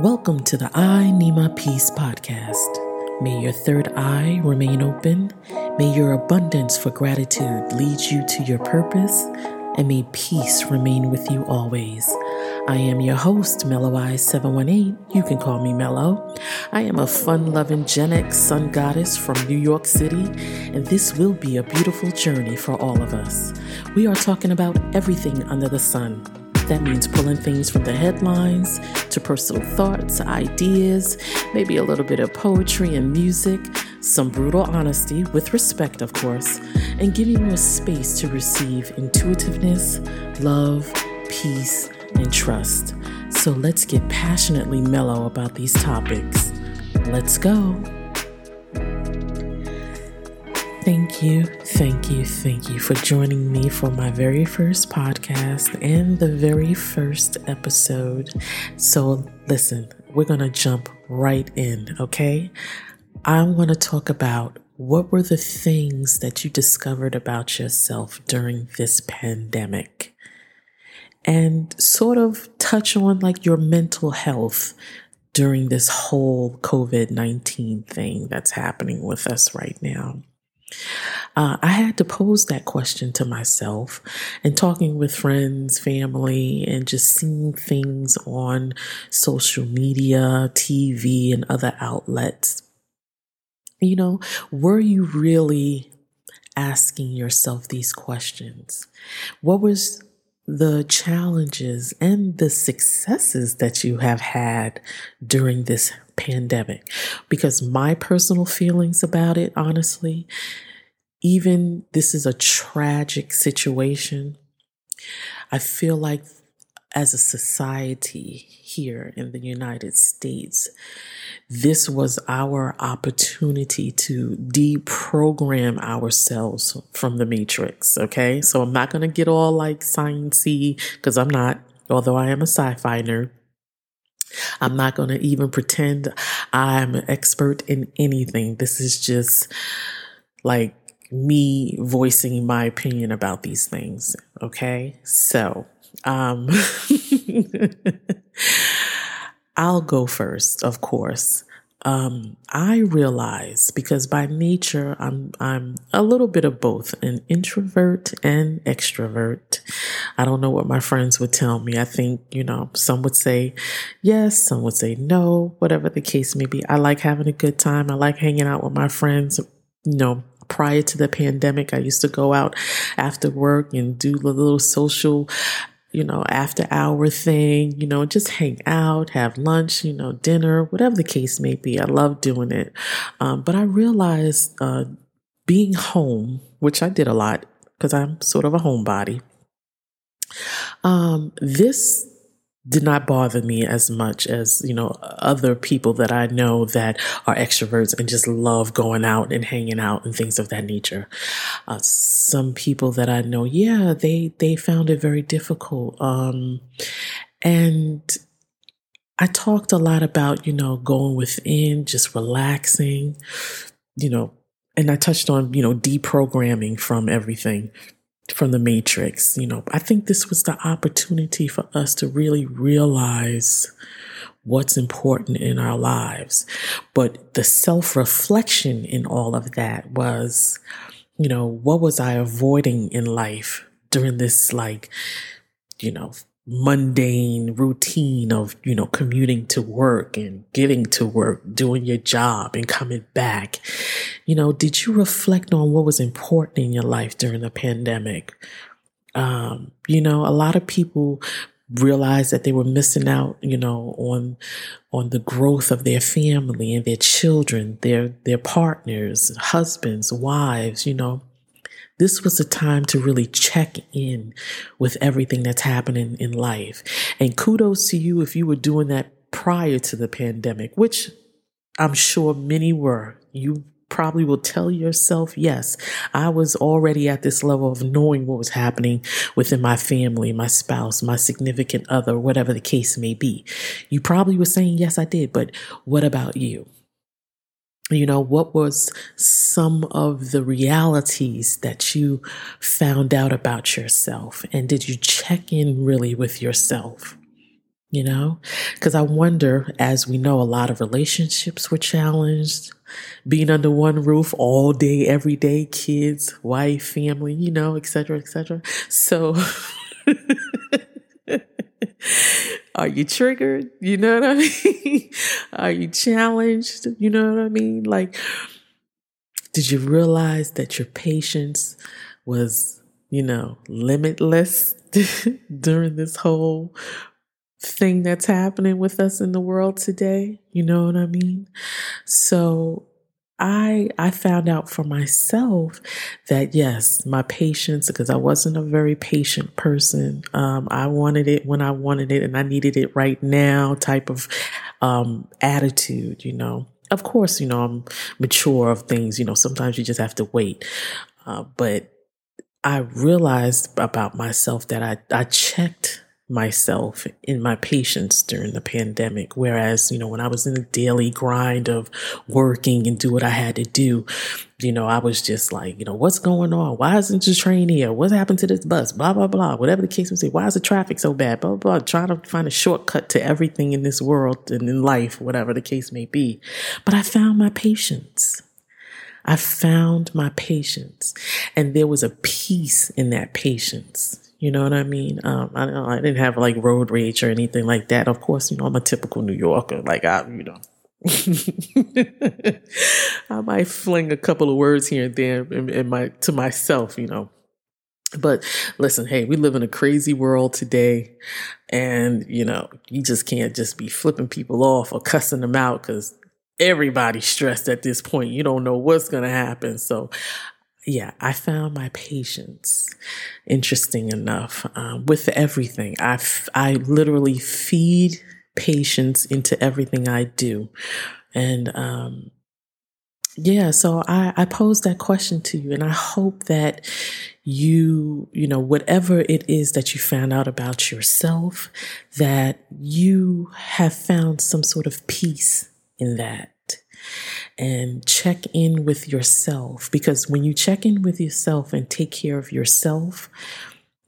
Welcome to the I My Peace podcast. May your third eye remain open. May your abundance for gratitude lead you to your purpose. And may peace remain with you always. I am your host, Mellow Eyes 718. You can call me Mellow. I am a fun loving Gen X sun goddess from New York City, and this will be a beautiful journey for all of us. We are talking about everything under the sun that means pulling things from the headlines to personal thoughts, ideas, maybe a little bit of poetry and music, some brutal honesty, with respect, of course, and giving you a space to receive intuitiveness, love, peace, and trust. So let's get passionately mellow about these topics. Let's go. Thank you, thank you, thank you for joining me for my very first podcast and the very first episode. So, listen, we're going to jump right in, okay? I'm going to talk about what were the things that you discovered about yourself during this pandemic and sort of touch on like your mental health during this whole COVID 19 thing that's happening with us right now. Uh, I had to pose that question to myself and talking with friends, family, and just seeing things on social media, TV, and other outlets. You know, were you really asking yourself these questions? What was the challenges and the successes that you have had during this pandemic. Because my personal feelings about it, honestly, even this is a tragic situation, I feel like as a society here in the United States, this was our opportunity to deprogram ourselves from the matrix. Okay. So I'm not going to get all like sciencey because I'm not, although I am a sci-fi nerd. I'm not going to even pretend I'm an expert in anything. This is just like me voicing my opinion about these things. Okay. So, um, I'll go first, of course. Um, I realize because by nature I'm I'm a little bit of both, an introvert and extrovert. I don't know what my friends would tell me. I think, you know, some would say yes, some would say no, whatever the case may be. I like having a good time. I like hanging out with my friends, you know, prior to the pandemic, I used to go out after work and do the little social you know, after hour thing, you know, just hang out, have lunch, you know, dinner, whatever the case may be. I love doing it. Um, but I realized uh, being home, which I did a lot because I'm sort of a homebody, um, this did not bother me as much as, you know, other people that I know that are extroverts and just love going out and hanging out and things of that nature. Uh, some people that I know, yeah, they, they found it very difficult. Um, and I talked a lot about, you know, going within, just relaxing, you know, and I touched on, you know, deprogramming from everything from the matrix. You know, I think this was the opportunity for us to really realize what's important in our lives. But the self reflection in all of that was, you know, what was I avoiding in life during this, like, you know, mundane routine of, you know, commuting to work and getting to work, doing your job and coming back. You know, did you reflect on what was important in your life during the pandemic? Um, you know, a lot of people realized that they were missing out, you know, on on the growth of their family and their children, their their partners, husbands, wives, you know this was a time to really check in with everything that's happening in life. And kudos to you if you were doing that prior to the pandemic, which I'm sure many were. You probably will tell yourself, yes, I was already at this level of knowing what was happening within my family, my spouse, my significant other, whatever the case may be. You probably were saying, yes, I did, but what about you? You know, what was some of the realities that you found out about yourself? And did you check in really with yourself? you know? Because I wonder, as we know, a lot of relationships were challenged, being under one roof all day, every day, kids, wife, family, you know, et cetera, et cetera. So, are you triggered? You know what I mean? are you challenged? You know what I mean? Like, did you realize that your patience was, you know, limitless during this whole thing that's happening with us in the world today. You know what I mean? So I I found out for myself that yes, my patience because I wasn't a very patient person. Um, I wanted it when I wanted it, and I needed it right now. Type of um, attitude, you know. Of course, you know I'm mature of things. You know, sometimes you just have to wait. Uh, but I realized about myself that I I checked myself in my patience during the pandemic. Whereas, you know, when I was in the daily grind of working and do what I had to do, you know, I was just like, you know, what's going on? Why isn't the train here? What happened to this bus? Blah, blah, blah. Whatever the case may be. Why is the traffic so bad? Blah, blah, blah. Trying to find a shortcut to everything in this world and in life, whatever the case may be. But I found my patience. I found my patience and there was a peace in that patience you know what I mean? Um, I, I didn't have like road rage or anything like that. Of course, you know, I'm a typical New Yorker. Like I, you know, I might fling a couple of words here and there in, in my to myself, you know. But listen, hey, we live in a crazy world today, and you know, you just can't just be flipping people off or cussing them out because everybody's stressed at this point. You don't know what's going to happen. So yeah, I found my patience interesting enough um, with everything. I, f- I literally feed patience into everything I do. And um, yeah, so I, I posed that question to you, and I hope that you, you know, whatever it is that you found out about yourself, that you have found some sort of peace in that and check in with yourself. Because when you check in with yourself and take care of yourself,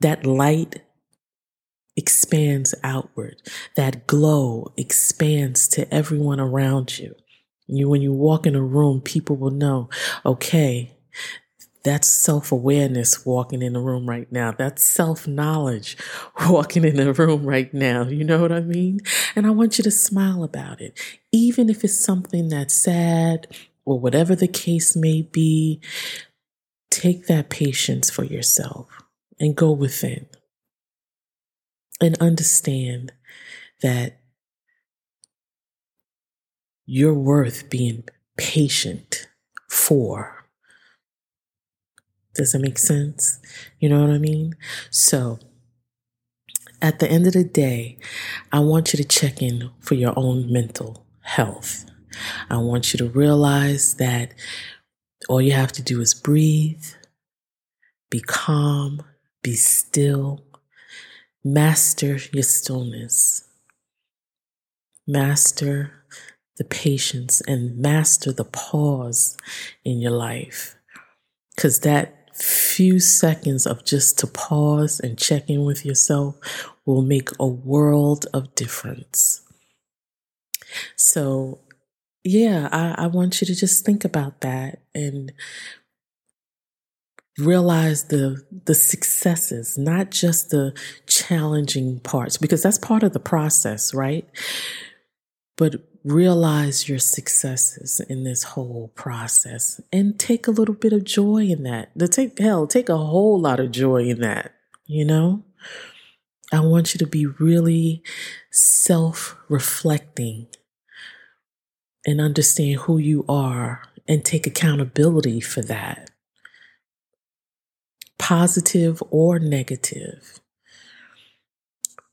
that light expands outward. That glow expands to everyone around you. You, when you walk in a room, people will know, okay, that's self awareness walking in the room right now. That's self knowledge walking in the room right now. You know what I mean? And I want you to smile about it. Even if it's something that's sad or whatever the case may be, take that patience for yourself and go within and understand that you're worth being patient for. Does it make sense? You know what I mean? So, at the end of the day, I want you to check in for your own mental health. I want you to realize that all you have to do is breathe, be calm, be still, master your stillness, master the patience, and master the pause in your life. Because that few seconds of just to pause and check in with yourself will make a world of difference. So, yeah, I, I want you to just think about that and realize the the successes not just the challenging parts because that's part of the process right but realize your successes in this whole process and take a little bit of joy in that. The take hell, take a whole lot of joy in that, you know? I want you to be really self-reflecting and understand who you are and take accountability for that. Positive or negative.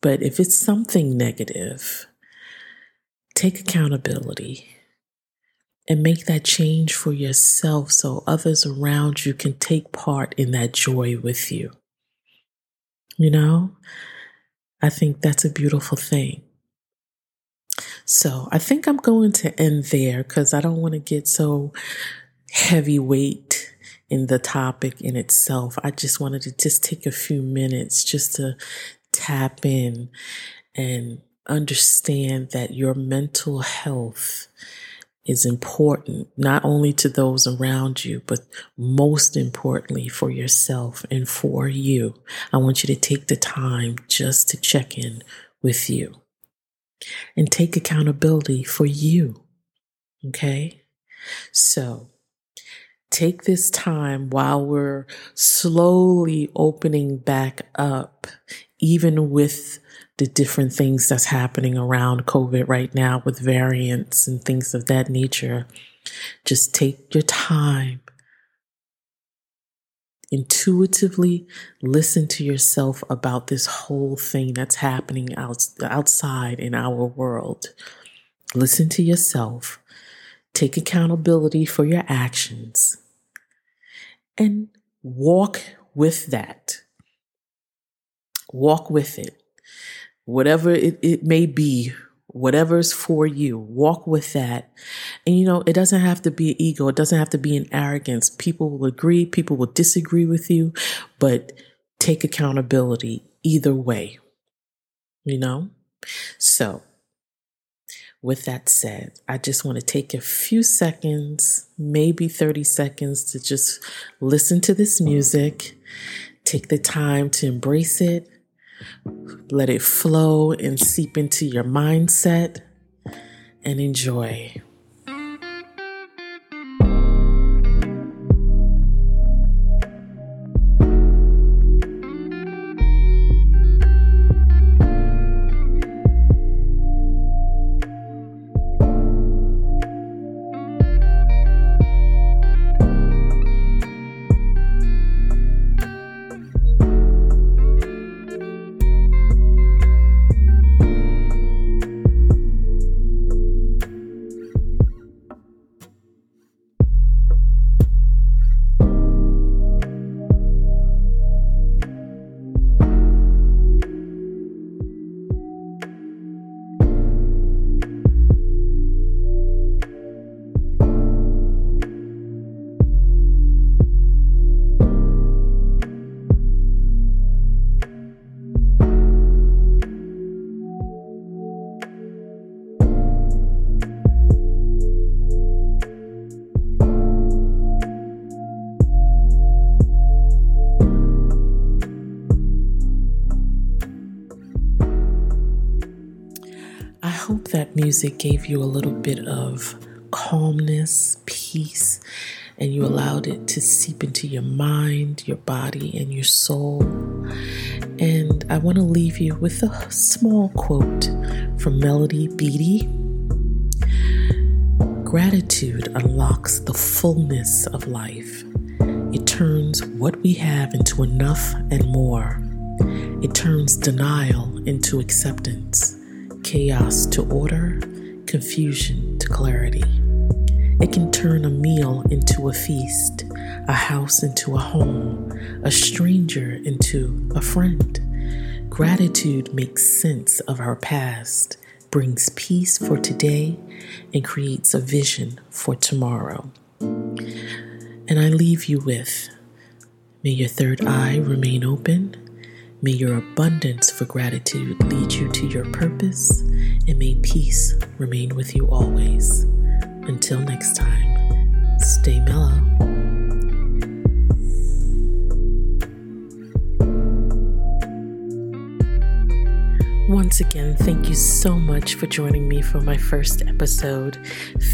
But if it's something negative, take accountability and make that change for yourself so others around you can take part in that joy with you. You know, I think that's a beautiful thing. So I think I'm going to end there because I don't want to get so heavyweight in the topic in itself. I just wanted to just take a few minutes just to tap in and understand that your mental health is important, not only to those around you, but most importantly for yourself and for you. I want you to take the time just to check in with you and take accountability for you. Okay? So, take this time while we're slowly opening back up, even with the different things that's happening around COVID right now with variants and things of that nature. Just take your time. Intuitively listen to yourself about this whole thing that's happening out, outside in our world. Listen to yourself. Take accountability for your actions and walk with that. Walk with it whatever it, it may be, whatever's for you, walk with that. And you know, it doesn't have to be ego, it doesn't have to be an arrogance. People will agree, people will disagree with you, but take accountability either way. You know? So, with that said, I just want to take a few seconds, maybe 30 seconds, to just listen to this music, take the time to embrace it, let it flow and seep into your mindset and enjoy. Music gave you a little bit of calmness, peace, and you allowed it to seep into your mind, your body, and your soul. And I want to leave you with a small quote from Melody Beattie. Gratitude unlocks the fullness of life. It turns what we have into enough and more. It turns denial into acceptance chaos to order, confusion to clarity. It can turn a meal into a feast, a house into a home, a stranger into a friend. Gratitude makes sense of our past, brings peace for today, and creates a vision for tomorrow. And I leave you with may your third eye remain open May your abundance for gratitude lead you to your purpose, and may peace remain with you always. Until next time, stay mellow. Once again, thank you so much for joining me for my first episode.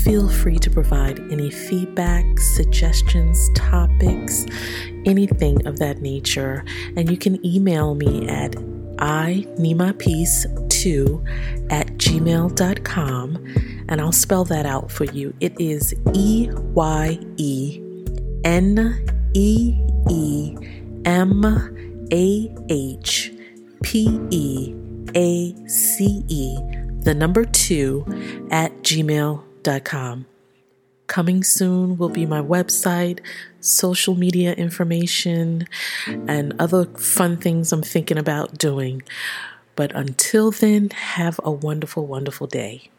Feel free to provide any feedback, suggestions, topics, anything of that nature. And you can email me at eyeneemahpeace2 at gmail.com and I'll spell that out for you. It is E Y E N E E M A H P E A C E, the number two, at gmail.com. Coming soon will be my website, social media information, and other fun things I'm thinking about doing. But until then, have a wonderful, wonderful day.